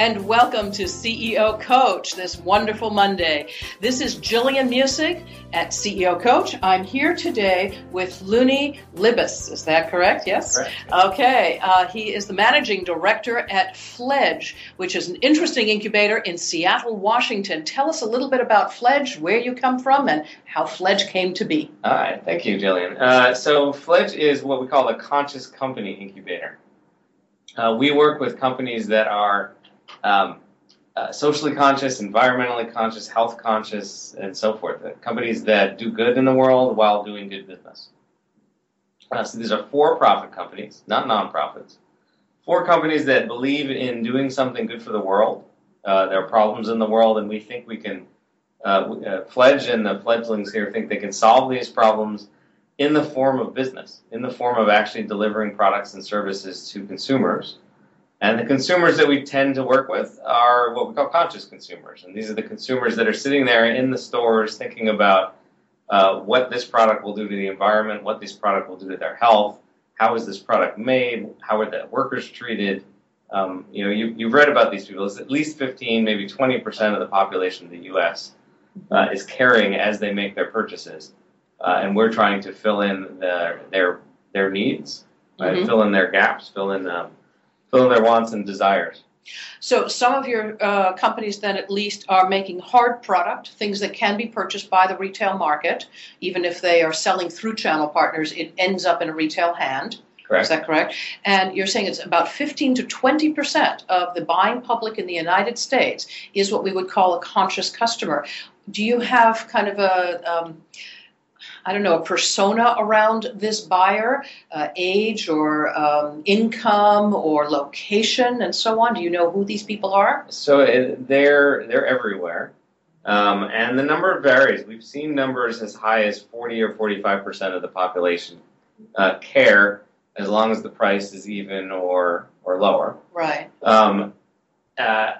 and welcome to CEO Coach this wonderful Monday. This is Jillian Muessig at CEO Coach. I'm here today with Luni Libes. Is that correct? Yes? Correct. Okay. Uh, he is the managing director at Fledge, which is an interesting incubator in Seattle, Washington. Tell us a little bit about Fledge, where you come from, and how Fledge came to be. All right. Thank you, Jillian. Uh, so, Fledge is what we call a conscious company incubator. Uh, we work with companies that are um, uh, socially conscious, environmentally conscious, health conscious, and so forth. Uh, companies that do good in the world while doing good business. Uh, so these are for-profit companies, not nonprofits. Four companies that believe in doing something good for the world. Uh, there are problems in the world, and we think we can. Uh, uh, and the fledglings here think they can solve these problems in the form of business, in the form of actually delivering products and services to consumers and the consumers that we tend to work with are what we call conscious consumers. And these are the consumers that are sitting there in the stores thinking about uh, what this product will do to the environment, what this product will do to their health, how is this product made, how are the workers treated. Um, you know, you, you've read about these people. It's at least 15, maybe 20% of the population of the U.S. Uh, is caring as they make their purchases. Uh, and we're trying to fill in the, their, their needs, right? mm-hmm. fill in their gaps, fill in um, fill their wants and desires. So some of your uh, companies then at least are making hard product, things that can be purchased by the retail market, even if they are selling through channel partners, it ends up in a retail hand. Correct. Is that correct? And you're saying it's about 15 to 20 percent of the buying public in the United States is what we would call a conscious customer. Do you have kind of a um, I don't know, a persona around this buyer, uh, age or um, income or location and so on? Do you know who these people are? So it, uh, they're they're everywhere, um, and the number varies. We've seen numbers as high as 40 or 45 percent of the population uh, care as long as the price is even or or lower. Right. Um, uh,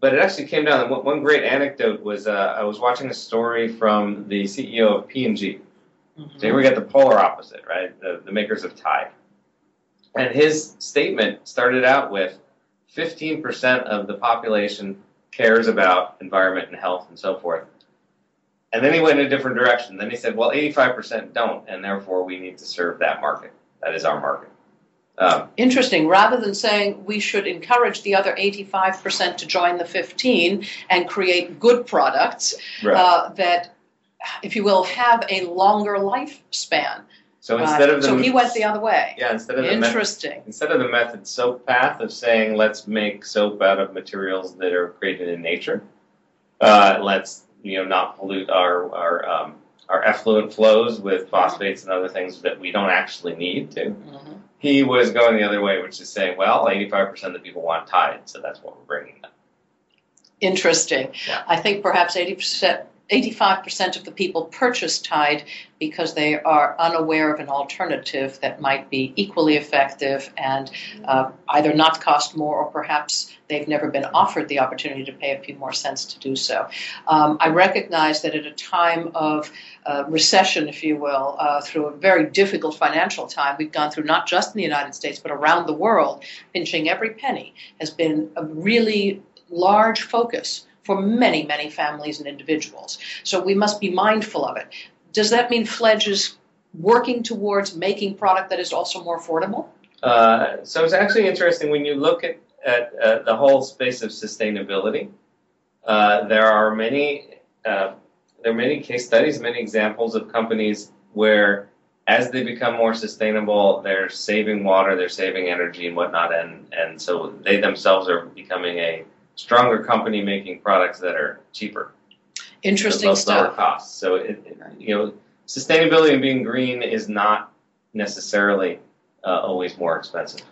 but it actually came down. One great anecdote was uh, I was watching a story from the CEO of P&G. Mm-hmm. So here we got the polar opposite, right? The, the makers of Tide. And his statement started out with 15% of the population cares about environment and health and so forth. and then he went in a different direction. Then he said, well, 85% don't, and therefore we need to serve that market. That is our market. Um, Interesting. Rather than saying we should encourage the other 85% to join the 15 and create good products right. uh, that, if you will, have a longer lifespan. So instead uh, of the, so he went the other way. Yeah, instead of interesting. The method, instead of the method soap path of saying let's make soap out of materials that are created in nature, uh, let's you know not pollute our our um, our effluent flows with phosphates and other things that we don't actually need to. Mm-hmm. He was going the other way, which is saying, well, 85% of the people want Tide, so that's what we're bringing them. Interesting. Yeah. I think perhaps 80% 85% of the people purchase Tide because they are unaware of an alternative that might be equally effective and uh, either not cost more or perhaps they've never been offered the opportunity to pay a few more cents to do so. Um, I recognize that at a time of uh, recession, if you will, uh, through a very difficult financial time, we've gone through not just in the United States but around the world, pinching every penny has been a really large focus for many, many families and individuals. So we must be mindful of it. Does that mean Fledge is working towards making product that is also more affordable? Uh, so it's actually interesting when you look at, at uh, the whole space of sustainability. Uh, there are many uh, there are many case studies, many examples of companies where, as they become more sustainable, they're saving water, they're saving energy and whatnot, and and so they themselves are becoming a stronger company making products that are cheaper. Interesting stuff. Lower costs. So it, it, you know, sustainability and being green is not necessarily uh, always more expensive.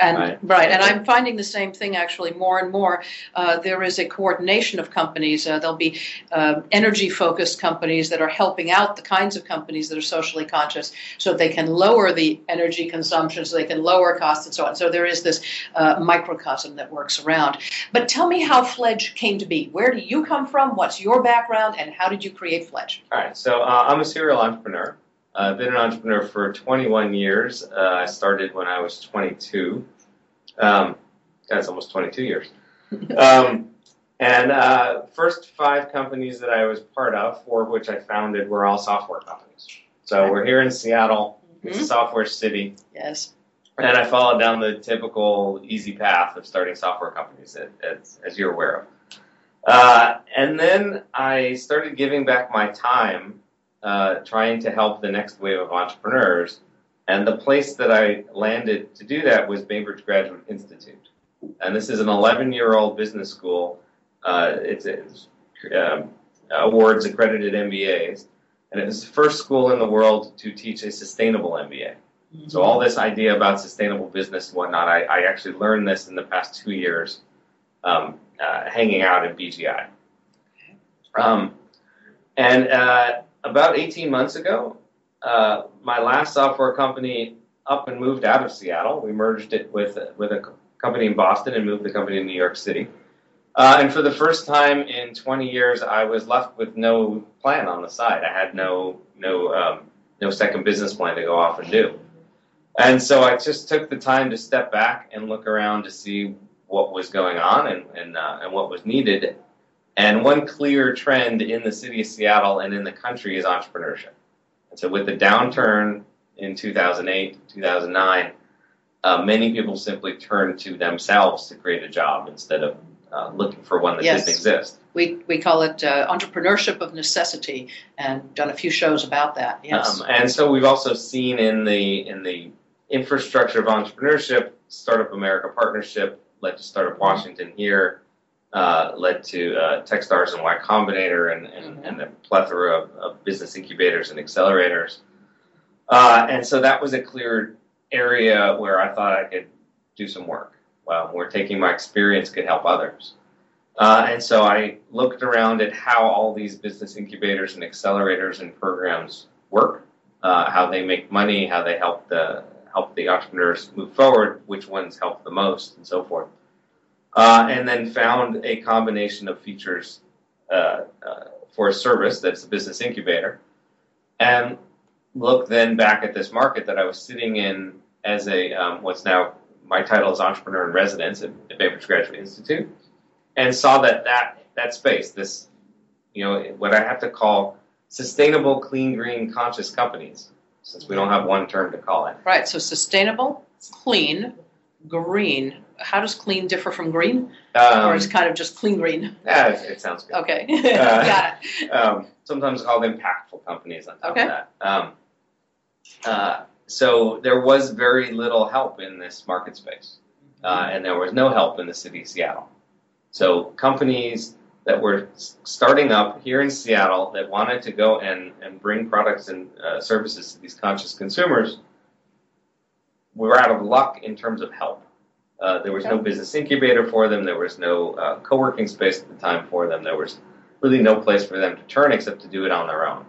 And right. right. and I'm finding the same thing actually more and more. Uh, there is a coordination of companies. Uh, there'll be uh, energy-focused companies that are helping out the kinds of companies that are socially conscious, so they can lower the energy consumption, so they can lower costs and so on. So there is this uh, microcosm that works around. But tell me how Fledge came to be. Where do you come from? What's your background, and how did you create Fledge? All right. So uh, I'm a serial entrepreneur. I've been an entrepreneur for 21 years. Uh, I started when I was 22. Um, that's almost 22 years. Um, and uh, first five companies that I was part of, four of which I founded, were all software companies. So we're here in Seattle. Mm-hmm. It's a software city. Yes. And I followed down the typical easy path of starting software companies, as, as you're aware of. Uh, and then I started giving back my time uh, trying to help the next wave of entrepreneurs. And the place that I landed to do that was Bainbridge Graduate Institute. And this is an 11 year old business school. Uh, it's, it's um, awards accredited MBAs. And it was the first school in the world to teach a sustainable MBA. Mm-hmm. So, all this idea about sustainable business and whatnot, I, I actually learned this in the past two years um, uh, hanging out at BGI. Um, and uh, about 18 months ago, uh, my last software company up and moved out of Seattle. We merged it with with a company in Boston and moved the company to New York City. Uh, and for the first time in 20 years, I was left with no plan on the side. I had no no um, no second business plan to go off and do. And so I just took the time to step back and look around to see what was going on and and, uh, and what was needed. And one clear trend in the city of Seattle and in the country is entrepreneurship. And so with the downturn in 2008, 2009, uh, many people simply turned to themselves to create a job instead of uh, looking for one that yes. didn't exist. We, we call it uh, entrepreneurship of necessity, and done a few shows about that. Yes, um, and so we've also seen in the in the infrastructure of entrepreneurship, Startup America Partnership led to Startup mm-hmm. Washington here, uh, led to uh, Techstars and Y Combinator and, and, mm-hmm. and the plethora of, of, business incubators and accelerators. Uh, and so that was a clear area where I thought I could do some work, um, where taking my experience could help others. Uh, and so I looked around at how all these business incubators and accelerators and programs work, uh, how they make money, how they help the help the entrepreneurs move forward, which ones help the most, and so forth uh, and then found a combination of features uh, uh, for a service that's a business incubator, and looked then back at this market that I was sitting in as a um, what's now my title is entrepreneur in residence at the Bainbridge Graduate Institute, and saw that that that space, this you know, what I have to call sustainable, clean, green, conscious companies, since we don't have one term to call it. Right. So sustainable, clean, green. How does clean differ from green? Um, or is kind of just clean green? yeah, it, it sounds good. Okay. Got it. um, sometimes called impactful companies on top Okay. of that. Um, uh, so there was very little help in this market space, uh, and there was no help in the city of Seattle. So companies that were starting up here in Seattle that wanted to go and, and bring products and uh, services to these conscious consumers, we were out of luck in terms of help. Uh, there was no business incubator for them. There was no uh, co-working space at the time for them. There was really no place for them to turn except to do it on their own.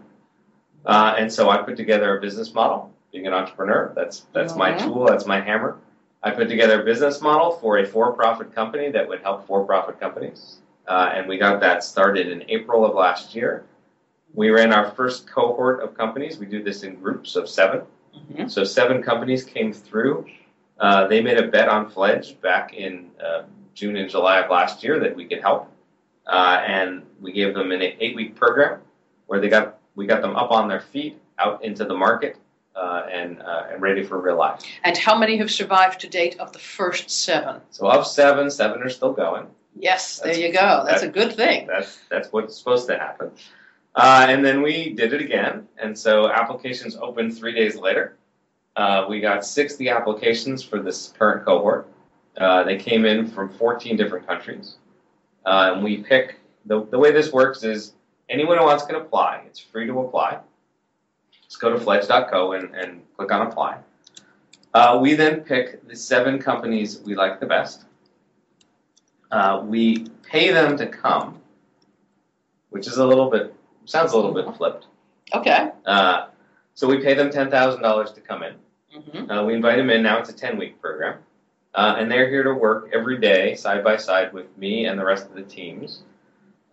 Uh, and so I put together a business model. Being an entrepreneur, that's that's my tool. That's my hammer. I put together a business model for a for-profit company that would help for-profit companies, uh, and we got that started in April of last year. We ran our first cohort of companies. We do this in groups of 7 Mhm. So seven companies came through. Uh, they made a bet on Fledge back in uh, June and July of last year that we could help, uh, and we gave them an eight-week program where they got we got them up on their feet, out into the market, uh, and uh, and ready for real life. And how many have survived to date of the first seven? So of seven, seven are still going. Yes, there you go. That's that- a good thing. That's that's what's supposed to happen. Uh, and then we did it again, and so applications opened three days later. Uh, we got 60 applications for this current cohort. Uh, they came in from 14 different countries, uh, and we pick the the way this works is anyone who wants can apply. It's free to apply. Just go to fledge.co and, and click on apply. Uh, we then pick the seven companies we like the best. Uh, we pay them to come, which is a little bit sounds a little bit flipped. Okay. Uh, so we pay them ten thousand dollars to come in. hmm Uh, we invite them in. Now it's a ten week program, uh, and they're here to work every day side by side with me and the rest of the teams.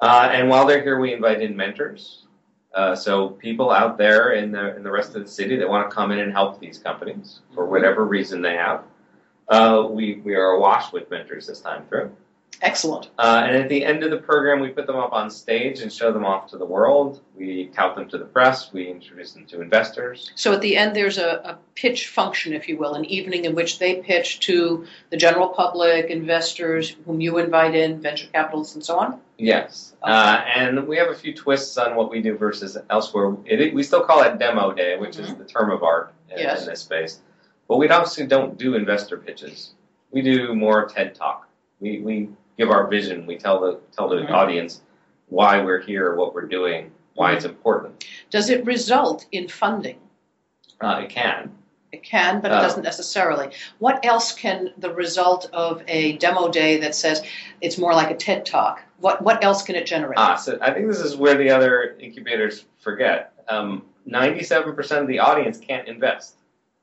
Uh, and while they're here, we invite in mentors. Uh, so people out there in the in the rest of the city that want to come in and help these companies for whatever reason they have. Uh, we we are awash with mentors this time through. Excellent. Uh, and at the end of the program, we put them up on stage and show them off to the world. We tout them to the press. We introduce them to investors. So at the end, there's a, a pitch function, if you will, an evening in which they pitch to the general public, investors whom you invite in, venture capitalists, and so on. Yes. Uh, and we have a few twists on what we do versus elsewhere. It, we still call it demo day, which is the term of art in, Yes. in this space. But we obviously don't do investor pitches. We do more TED Talk. We, we give our vision. We tell the tell the Mhm. audience why we're here, what we're doing, why it's important. Does it result in funding? Uh, it can. It can, but it Uh, doesn't necessarily. What else can the result of a demo day that says it's more like a TED talk? What what else can it generate? Ah, so I think this is where the other incubators forget. Um, 97% of the audience can't invest.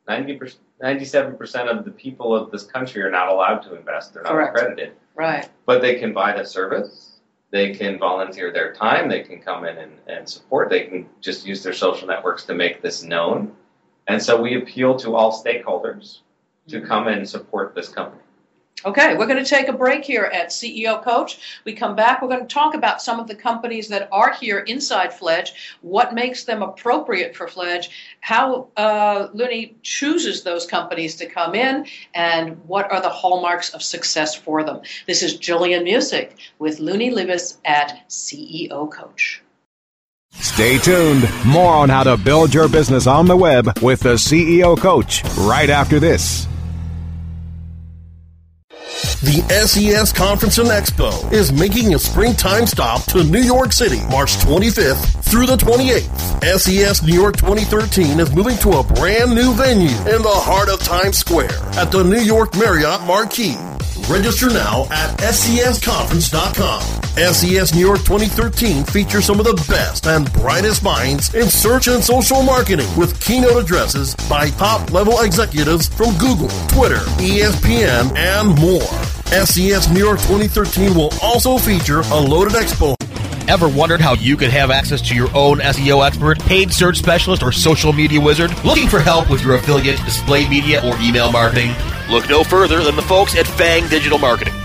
90%, 97% of the people of this country are not allowed to invest. They're not Correct. accredited. Right. But they can buy the service. They can volunteer their time. They can come in and, and support. They can just use their social networks to make this known. And so we appeal to all stakeholders to mm-hmm. come and support this company. Okay, we're going to take a break here at CEO Coach. We come back, we're going to talk about some of the companies that are here inside Fledge, what makes them appropriate for Fledge, how uh, Luni chooses those companies to come in, and what are the hallmarks of success for them. This is Jillian Muessig with Luni Libes at CEO Coach. Stay tuned. More on how to build your business on the web with the CEO Coach right after this. The SES Conference and Expo is making a springtime stop to New York City, March 25th through the 28th. SES New York 2013 is moving to a brand new venue in the heart of Times Square at the New York Marriott Marquis. Register now at SESconference.com. SES New York 2013 features some of the best and brightest minds in search and social marketing with keynote addresses by top level executives from Google, Twitter, ESPN, and more. SES New York 2013 will also feature a loaded expo Ever wondered how you could have access to your own SEO expert, paid search specialist, or social media wizard? Looking for help with your affiliate, display media, or email marketing? Look no further than the folks at Fang Digital Marketing.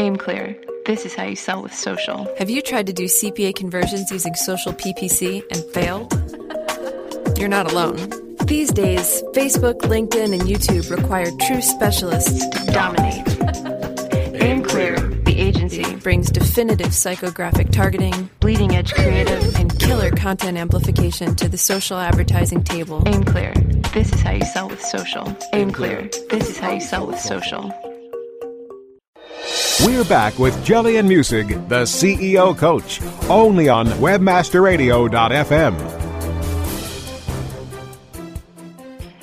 Aim clear. This is how you sell with social. Have you tried to do CPA conversions using social PPC and failed? You're not alone. These days, Facebook, LinkedIn, and YouTube require true specialists to dominate. Aim Clear, the agency, brings definitive psychographic targeting, bleeding edge creative, and killer content amplification to the social advertising table. Aim Clear. This is how you sell with social. Aim Clear. This is how you sell with social. We're back with Jillian Muessig, the CEO coach, only on webmasterradio.fm.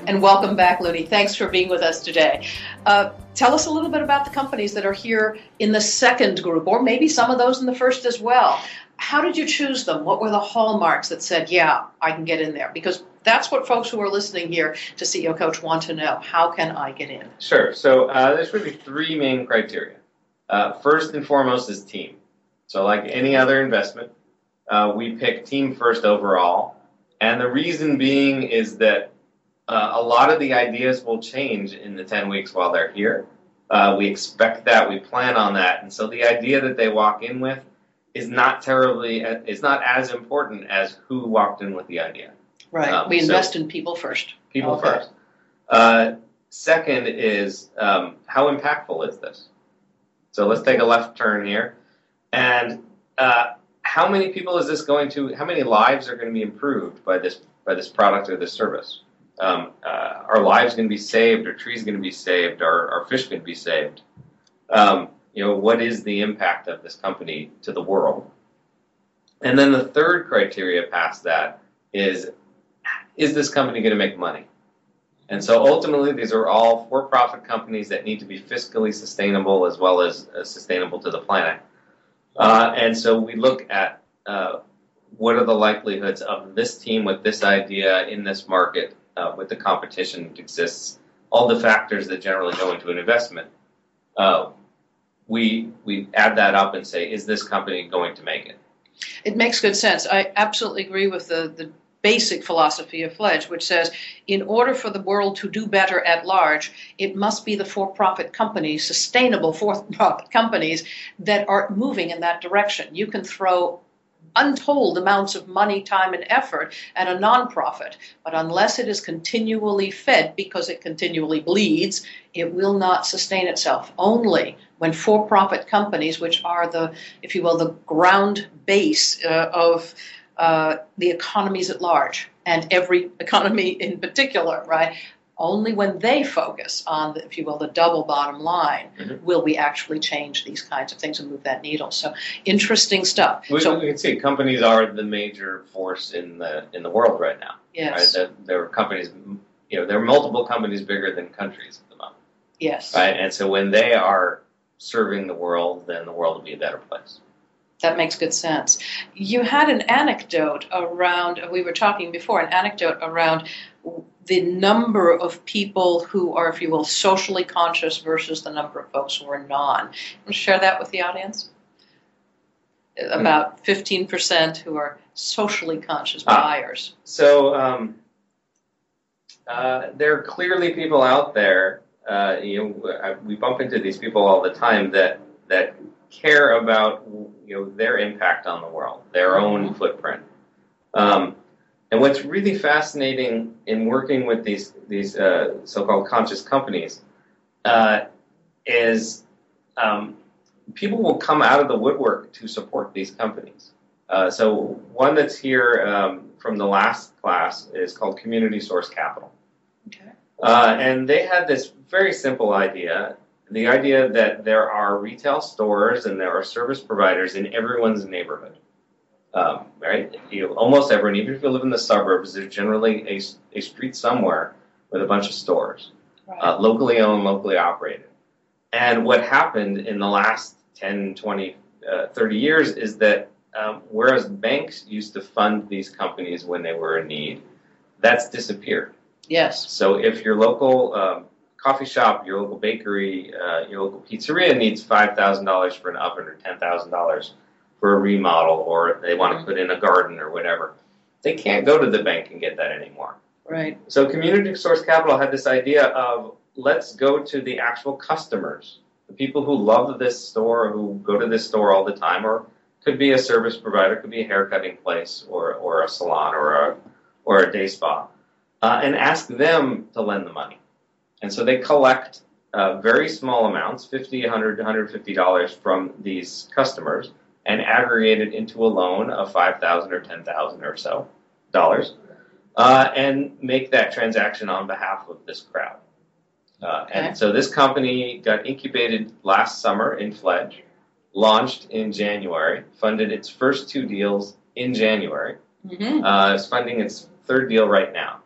And welcome back, Luni. Thanks for being with us today. Uh, tell us a little bit about the companies that are here in the second group, or maybe some of those in the first as well. How did you choose them? What were the hallmarks that said, yeah, I can get in there? Because that's what folks who are listening here to CEO Coach want to know. How can I get in? Sure. So uh, there's really three main criteria. Uh, first and foremost is team. So, like any other investment, uh, we pick team first overall. And the reason being is that uh, a lot of the ideas will change in the 10 weeks while they're here. Uh, we expect that, we plan on that. And so the idea that they walk in with is not terribly, is not as important as who walked in with the idea. Right. Um, we invest so in people first. People okay. first. Uh, second is um, how impactful is this? So let's take a left turn here. And uh, how many people is this going to, how many lives are going to be improved by this, by this product or this service? Um, uh, lives going to be saved? Are trees going to be saved? Are fish going to be saved? Um, you know, what is the impact of this company to the world? And then the third criteria past that is, is this company going to make money? And so ultimately, these are all for profit companies that need to be fiscally sustainable as well as uh, sustainable to the planet. Uh, and so we look at uh, what are the likelihoods of this team with this idea in this market uh, with the competition that exists, all the factors that generally go into an investment. Uh, we we add that up and say, is this company going to make it? It makes good sense. I absolutely agree with the, the basic philosophy of Fledge, which says in order for the world to do better at large, it must be the for profit companies, sustainable for profit companies, that are moving in that direction. You can throw untold amounts of money, time, and effort at a nonprofit. But unless it is continually fed because it continually bleeds, it will not sustain itself. Only when for profit companies, which are the, if you will, the ground base uh, of uh, the economies at large, and every economy in particular, right, only when they focus on, the, if you will, the double bottom line, mm-hmm. will we actually change these kinds of things and move that needle. So interesting stuff. We, so, we can see companies are the major force in the in the world right now. Yes, right? there are companies. You know, there are multiple companies bigger than countries at the moment. Yes, right, and so when they are serving the world, then the world will be a better place. That makes good sense. You had an anecdote around, we were talking before, an anecdote around the number of people who are, if you will, socially conscious versus the number of folks who are non. Share that with the audience? About 15% who are socially conscious ah. buyers. so um, uh, there are clearly people out there. Uh, you know, we bump into these people all the time that that care about you know their impact on the world, their own mm-hmm. footprint. Um, and what's really fascinating in working with these these uh, so-called conscious companies uh, is um, people will come out of the woodwork to support these companies. Uh, so one that's here um, from the last class is called Community Source Capital. Okay. Uh, and they had this very simple idea the idea that there are retail stores and there are service providers in everyone's neighborhood. Um, right? You almost everyone, even if you live in the suburbs, there's generally a, a street somewhere with a bunch of stores, right. uh, locally owned, locally operated. and what happened in the last 10, 20, uh, 30 years is that um, whereas banks used to fund these companies when they were in need, that's disappeared. Yes. So if your local um, coffee shop, your local bakery, uh, your local pizzeria needs five thousand dollars for an oven or ten thousand dollars for a remodel, or they want to put in a garden or whatever, they can't go to the bank and get that anymore. Right. So community source capital had this idea of let's go to the actual customers, the people who love this store, who go to this store all the time, or could be a service provider, could be a haircutting place, or or a salon, or a or a day spa, uh, and ask them to lend the money. And so they collect uh, very small amounts, 50, 100, 150 dollars from these customers, and aggregate it into a loan of 5,000 or 10,000 or so dollars uh, and make that transaction on behalf of this crowd. Uh, Okay. And so this company got incubated last summer in Fledge, launched in January, funded its first two deals in January. hmm Uh, it's funding its third deal right now,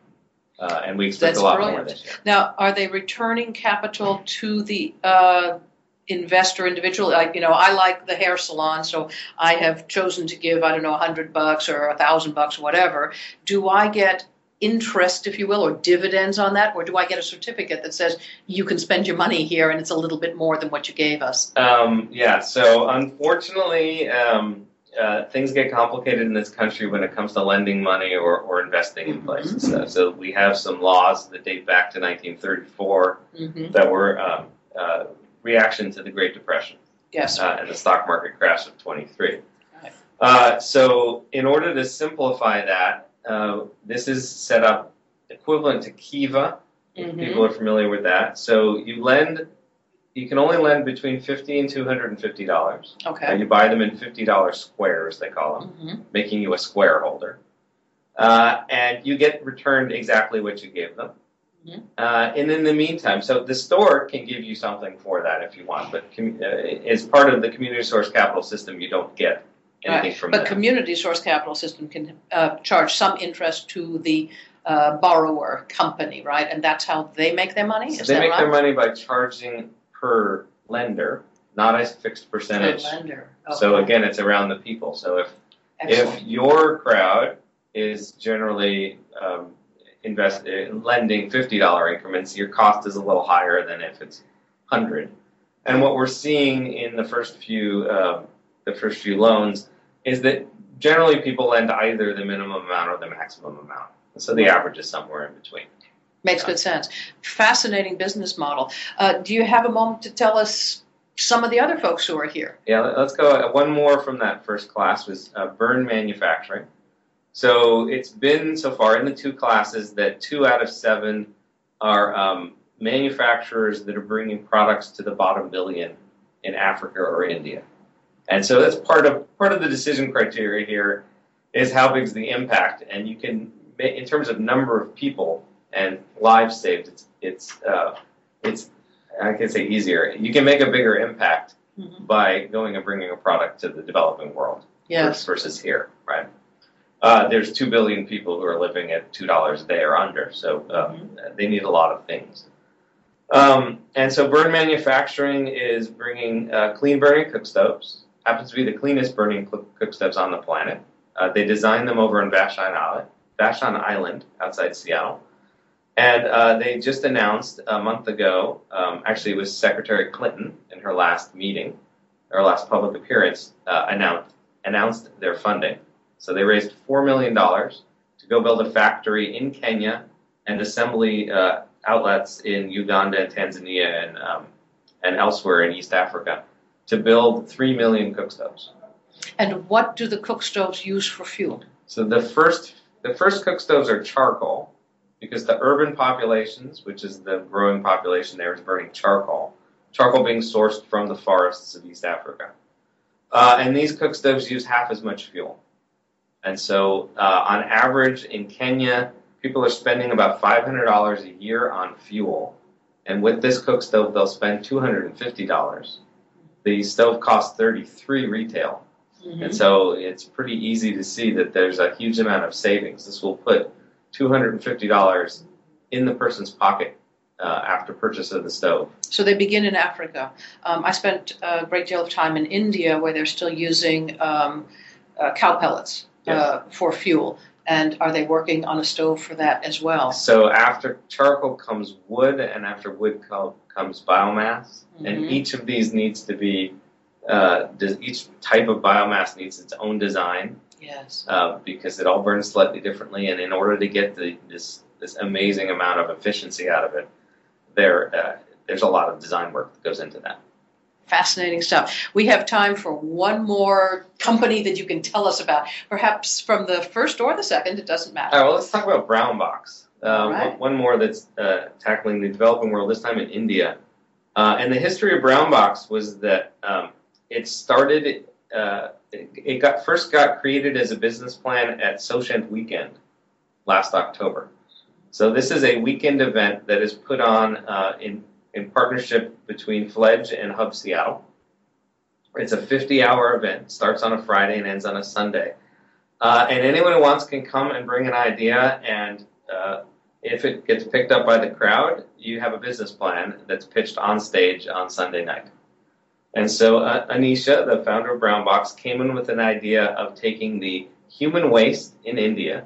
uh, and we expect That's a lot more brilliant. this year. Now, are they returning capital to the uh, investor individually? Like, you know, I like the hair salon, so I have chosen to give, I don't know, a hundred bucks or a thousand bucks, whatever. Do I get interest, if you will, or dividends on that, or do I get a certificate that says you can spend your money here and it's a little bit more than what you gave us? Um, yeah, so unfortunately, um, uh, things get complicated in this country when it comes to lending money or, or investing in Mhm. places. So, so we have some laws that date back to 1934 Mm-hmm. that were um, uh, reaction to the Great Depression Yes. uh, and the stock market crash of 23. Right. Uh, so in order to simplify that, uh, this is set up equivalent to Kiva. if Mhm. People are familiar with that. So you lend, you can only lend between 50 and 250 dollars. Uh, Okay. you buy them in $50 squares, they call them, hmm making you a square holder. Uh, and you get returned exactly what you gave them. Mhm. Uh, and in the meantime, so the store can give you something for that if you want, but com- uh, as part of the community source capital system, you don't get anything from But them. community source capital system can uh, charge some interest to the uh, borrower company, right? And that's how they make their money. So they make right? their money by charging per lender, not a fixed percentage. Per lender. So again, it's around the people. So if Excellent. If your crowd is generally um, invest uh, lending fifty dollar increments, your cost is a little higher than if it's hundred. And what we're seeing in the first few uh, the first few loans is that generally people lend either the minimum amount or the maximum amount. So the average is somewhere in between. Makes good sense. Fascinating business model. Uh, do you have a moment to tell us some of the other folks who are here? Yeah, let- let's go. uh, One more from that first class was uh, Burn Manufacturing. So it's been so far in the two classes that two out of seven are um, manufacturers that are bringing products to the bottom billion in Africa or India. And so that's part of part of the decision criteria here is how big's the impact, and you can in terms of number of people and lives saved. It's it's uh, it's I can say easier. You can make a bigger impact Mhm. by going and bringing a product to the developing world Yes. versus here, right? Uh, there's two billion people who are living at two dollars a day or under, so um, they need a lot of things. Um, and so, Burn Manufacturing is bringing uh, clean burning cook stoves. Happens to be the cleanest burning cook cook stoves on the planet. Uh, they designed them over in Vashon Island, Vashon Island outside Seattle. And uh, they just announced a month ago, um, actually, it was Secretary Clinton in her last meeting, her last public appearance, uh, announced, announced their funding. So they raised $4 million to go build a factory in Kenya and assembly uh, outlets in Uganda, Tanzania, and, um, and elsewhere in East Africa to build 3 million cook stoves. And what do the cook stoves use for fuel? So the first the first cook stoves are charcoal because the urban populations, which is the growing population there, is burning charcoal. Charcoal being sourced from the forests of East Africa, uh, and these cook stoves use half as much fuel. And so, uh, on average, in Kenya, people are spending about five hundred dollars a year on fuel, and with this cook stove, they'll spend two hundred and fifty dollars. The stove costs thirty three retail. And so it's pretty easy to see that there's a huge amount of savings. This will put $250 in the person's pocket uh, after purchase of the stove. So they begin in Africa. Um, I spent a great deal of time in India where they're still using um, uh, cow pellets uh, for fuel. And are they working on a stove for that as well? So after charcoal comes wood, and after wood co- comes biomass, Mhm. and each of these needs to be. Uh, does each type of biomass needs its own design Yes. uh, because it all burns slightly differently, and in order to get the, this this amazing amount of efficiency out of it, there uh, there's a lot of design work that goes into that. Fascinating stuff. We have time for one more company that you can tell us about, perhaps from the first or the second, it doesn't matter. All right, well, let's talk about Brown Box. Um, right. one, one more that's uh, tackling the developing world, this time in India. Uh, and the history of Brown Box was that um, it started, uh, it, got first got created as a business plan at SocEnt Weekend last October. So this is a weekend event that is put on uh, in in partnership between Fledge and Hub Seattle. It's a 50-hour event. Starts on a Friday and ends on a Sunday. Uh, and anyone who wants can come and bring an idea, and uh, if it gets picked up by the crowd, you have a business plan that's pitched on stage on Sunday night. And so uh, Anisha, the founder of Brown Box, came in with an idea of taking the human waste in India,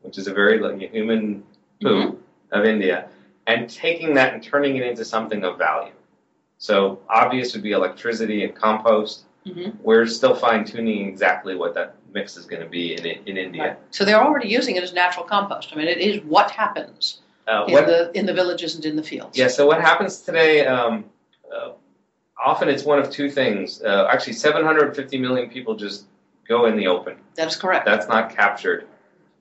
which is a very like, human poo of India, and taking that and turning it into something of value. So obvious would be electricity and compost. Mhm. We're still fine tuning exactly what that mix is going to be in in India. So they're already using it as natural compost. I mean, it is what happens Uh, in the in the villages and in the fields. yeah. So what happens today? Um, uh, often it's one of two things. Uh, actually, 750 million people just go in the open. That is correct. That's not captured.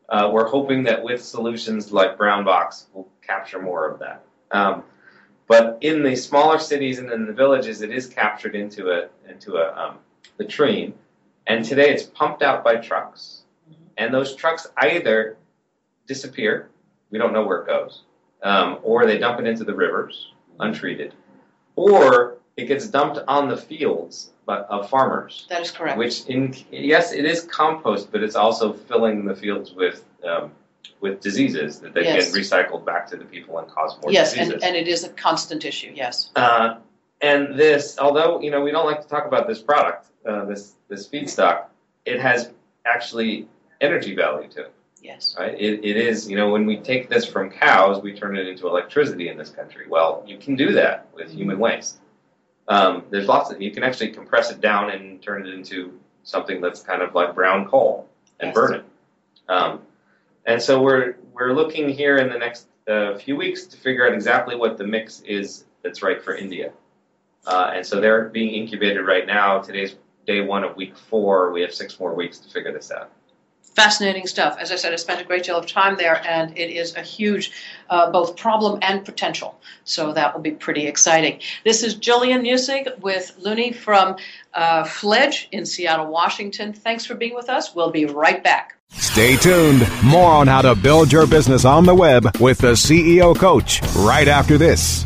Uh, we're hoping that with solutions like Brown Box, we'll capture more of that. Um, but in the smaller cities and in the villages, it is captured into a into a um, latrine, and today it's pumped out by trucks, and those trucks either disappear, we don't know where it goes, um, or they dump it into the rivers untreated, or it gets dumped on the fields by, of farmers. That is correct. Which, in yes, it is compost, but it's also filling the fields with um, with diseases that they Yes. get recycled back to the people and cause more yes, diseases. and, and it is a constant issue. Yes. Uh, and this, although you know we don't like to talk about this product, uh, this this feedstock, it has actually energy value to it. Yes. Right? It, it is you know when we take this from cows, we turn it into electricity in this country. Well, you can do that with human waste. Um, there's lots of you can actually compress it down and turn it into something that's kind of like brown coal and Yes. burn it. Um, and so we're we're looking here in the next uh, few weeks to figure out exactly what the mix is that's right for India. Uh, and so they're being incubated right now. Today's day one of week four. We have six more weeks to figure this out. Fascinating stuff. As I said, I spent a great deal of time there, and it is a huge uh, both problem and potential. So that will be pretty exciting. This is Jillian Muessig with Luni from uh, Fledge in Seattle, Washington. Thanks for being with us. We'll be right back. Stay tuned. More on how to build your business on the web with the CEO Coach right after this.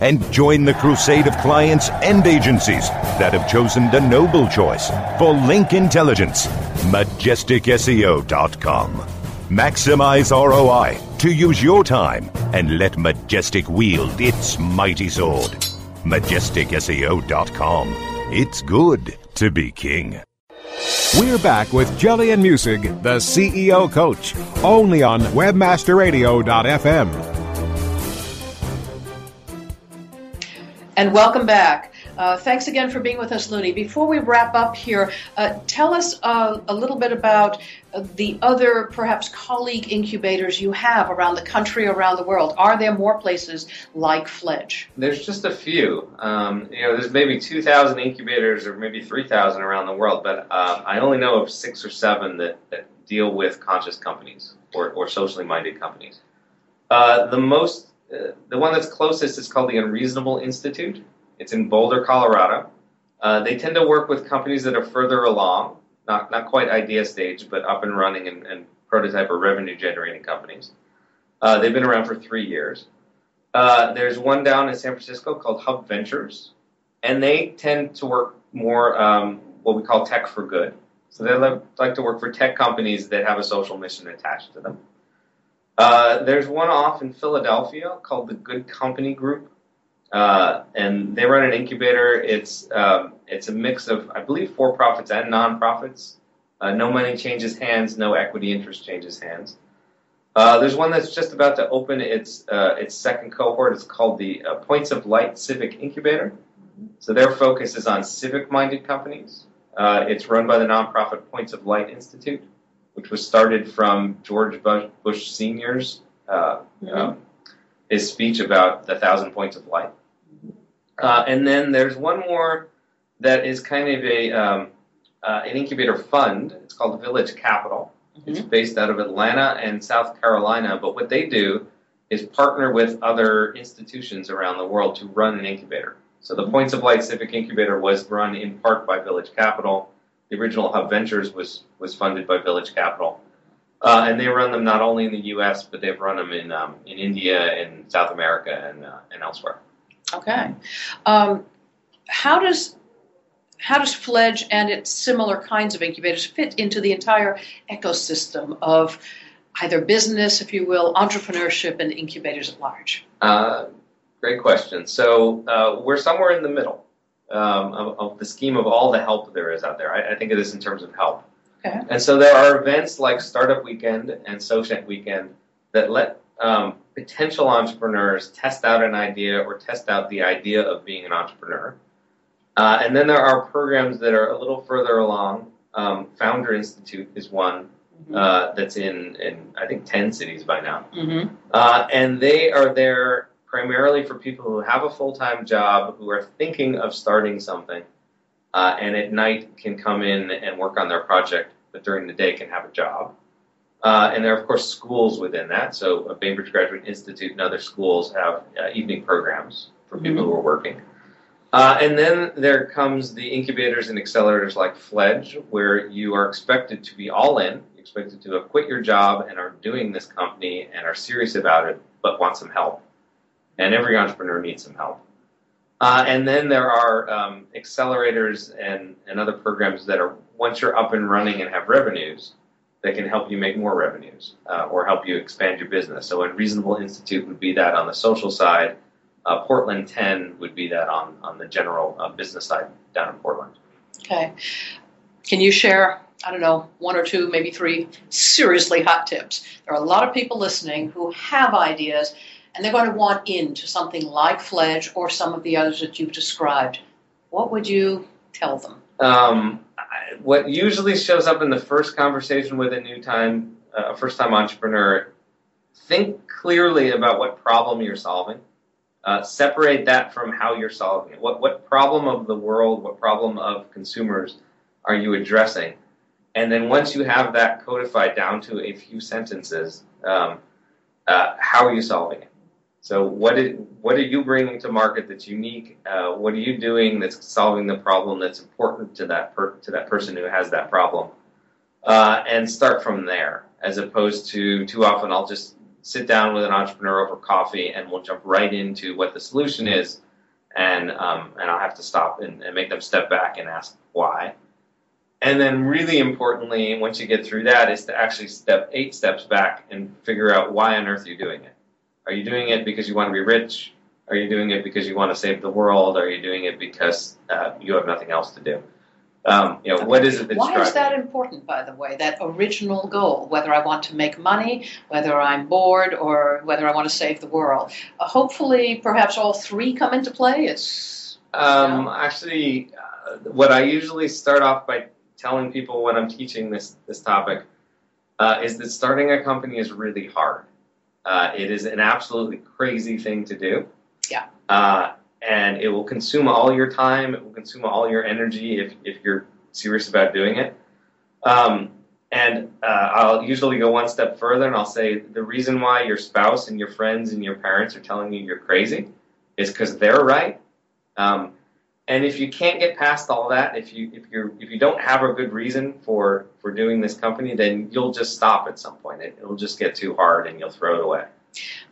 and join the crusade of clients and agencies that have chosen the noble choice for link intelligence. MajesticSEO.com. Maximize ROI to use your time and let Majestic wield its mighty sword. MajesticSEO.com. It's good to be king. We're back with Jillian Muessig, the CEO coach, only on WebmasterRadio.fm. And welcome back. Uh, thanks again for being with us, Luni. Before we wrap up here, uh, tell us uh, a little bit about uh, the other, perhaps, colleague incubators you have around the country, around the world. Are there more places like Fledge? There's just a few. Um, you know, there's maybe 2,000 incubators or maybe 3,000 around the world, but uh, I only know of six or seven that, that deal with conscious companies or, or socially minded companies. Uh, the most the one that's closest is called the Unreasonable Institute. It's in Boulder, Colorado. Uh, they tend to work with companies that are further along, not not quite idea stage, but up and running and, and prototype or revenue generating companies. Uh, they've been around for three years. Uh, there's one down in San Francisco called Hub Ventures, and they tend to work more um, what we call tech for good. So they like to work for tech companies that have a social mission attached to them. Uh, there's one off in Philadelphia called the Good Company Group, uh, and they run an incubator. It's um, it's a mix of I believe for profits and non-profits. Uh, no money changes hands, no equity interest changes hands. Uh, there's one that's just about to open its uh, its second cohort. It's called the Points of Light Civic Incubator. So their focus is on civic-minded companies. it's run by the nonprofit Points of Light Institute which was started from George Bush Sr.'s uh, mm-hmm. um, his speech about the thousand points of light. Uh, and then there's one more that is kind of a um, uh, an incubator fund. It's called Village Capital. Mm-hmm. It's based out of Atlanta and South Carolina. But what they do is partner with other institutions around the world to run an incubator. So the Points of Light Civic Incubator was run in part by Village Capital the original Hub Ventures was was funded by Village Capital, uh, and they run them not only in the U.S. but they've run them in um, in India, in South America, and uh, and elsewhere. Okay, um, how does how does Fledge and its similar kinds of incubators fit into the entire ecosystem of either business, if you will, entrepreneurship, and incubators at large? Uh, great question. So uh, we're somewhere in the middle um, of, of, the scheme of all the help there is out there. I, I, think of this in terms of help. Okay. And so there are events like Startup Weekend and SocEnt Weekend that let um, potential entrepreneurs test out an idea or test out the idea of being an entrepreneur. Uh, and then there are programs that are a little further along. Um, Founder Institute is one mm-hmm. uh, that's in, in, I think, 10 cities by now. Mm-hmm. Uh, and they are there primarily for people who have a full time job, who are thinking of starting something, uh, and at night can come in and work on their project, but during the day can have a job. Uh, and there are, of course, schools within that. So, uh, Bainbridge Graduate Institute and other schools have uh, evening programs for people mm-hmm. who are working. Uh, and then there comes the incubators and accelerators like Fledge, where you are expected to be all in, expected to have quit your job and are doing this company and are serious about it, but want some help and every entrepreneur needs some help. Uh, and then there are um, accelerators and, and other programs that are once you're up and running and have revenues that can help you make more revenues uh, or help you expand your business. So, Unreasonable Institute would be that on the social side. Uh, Portland 10 would be that on, on the general uh, business side down in Portland. Okay. Can you share, I don't know, one or two, maybe three seriously hot tips? There are a lot of people listening who have ideas and they're going to want into something like Fledge or some of the others that you've described, what would you tell them? Um, what usually shows up in the first conversation with a new time, a uh, first time entrepreneur, think clearly about what problem you're solving. Uh, separate that from how you're solving it. What, what problem of the world, what problem of consumers are you addressing? and then once you have that codified down to a few sentences, um, uh, how are you solving it? So what is, what are you bringing to market that's unique? Uh, what are you doing that's solving the problem that's important to that per, to that person who has that problem? Uh, and start from there, as opposed to too often I'll just sit down with an entrepreneur over coffee and we'll jump right into what the solution is, and um, and I'll have to stop and, and make them step back and ask why. And then, really importantly, once you get through that, is to actually step eight steps back and figure out why on earth you're doing it. Are you doing it because you want to be rich? Are you doing it because you want to save the world? Are you doing it because uh, you have nothing else to do? Um, you know, what is it Why is that important, by the way? That original goal, whether I want to make money, whether I'm bored, or whether I want to save the world. Uh, hopefully, perhaps all three come into play. It's Um, actually, uh, what I usually start off by telling people when I'm teaching this this topic uh, is that starting a company is really hard. Uh, it is an absolutely crazy thing to do. Yeah. Uh, and it will consume all your time. It will consume all your energy if, if you're serious about doing it. Um, and uh, I'll usually go one step further and I'll say the reason why your spouse and your friends and your parents are telling you you're crazy is because they're right. Um, and if you can't get past all that, if you if you if you don't have a good reason for for doing this company, then you'll just stop at some point. It, it'll just get too hard and you'll throw it away.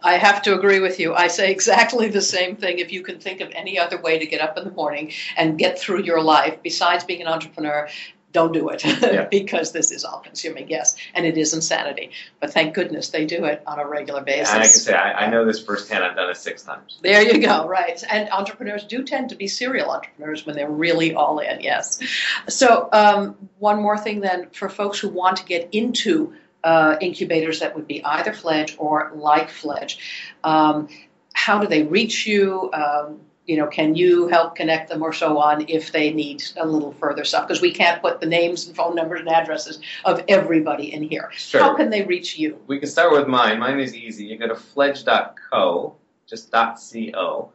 I have to agree with you. I say exactly the same thing. If you can think of any other way to get up in the morning and get through your life besides being an entrepreneur, don't do it because this is all consuming, yes, and it is insanity. But thank goodness they do it on a regular basis. And I can say I, I know this firsthand. I've done it six times. There you go, right. And entrepreneurs do tend to be serial entrepreneurs when they're really all in, yes. So, um, one more thing then for folks who want to get into uh, incubators that would be either Fledge or like Fledge, um, how do they reach you? Um, you know, can you help connect them or so on if they need a little further stuff? Because we can't put the names and phone numbers and addresses of everybody in here. Sure. How can they reach you? We can start with mine. Mine is easy. You go to fledge.co, just .co,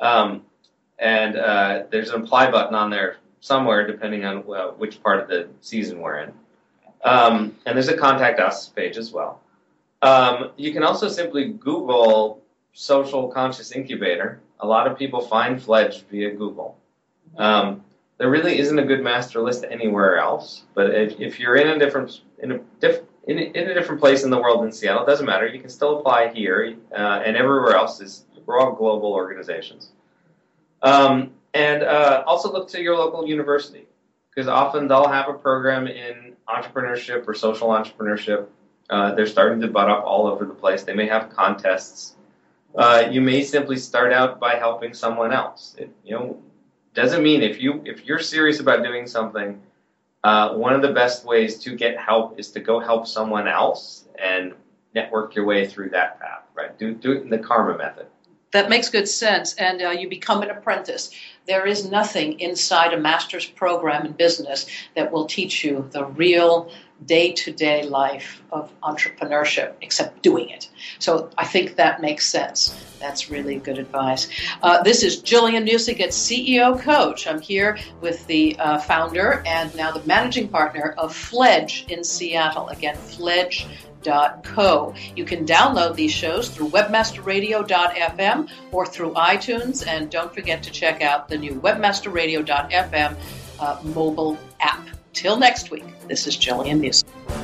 um, and uh, there's an apply button on there somewhere, depending on uh, which part of the season we're in. Um, and there's a contact us page as well. Um, you can also simply Google social conscious incubator. A lot of people find Fledge via Google. Um, there really isn't a good master list anywhere else, but if, if you're in a different in a diff, in, in a different place in the world than Seattle, it doesn't matter. You can still apply here, uh, and everywhere else is we're all global organizations. Um, and uh, also look to your local university because often they'll have a program in entrepreneurship or social entrepreneurship. Uh, they're starting to butt up all over the place. They may have contests. Uh, you may simply start out by helping someone else. It, you know, doesn't mean if you if you're serious about doing something, uh, one of the best ways to get help is to go help someone else and network your way through that path. Right? Do do it in the karma method. That makes good sense, and uh, you become an apprentice. There is nothing inside a master's program in business that will teach you the real day to day life of entrepreneurship except doing it. So I think that makes sense. That's really good advice. Uh, this is Jillian Muessig at CEO Coach. I'm here with the uh, founder and now the managing partner of Fledge in Seattle. Again, Fledge webmasterradio.co. You can download these shows through webmasterradio.fm or through iTunes. And don't forget to check out the new webmasterradio.fm uh, mobile app. Till next week, this is Jillian Muessig.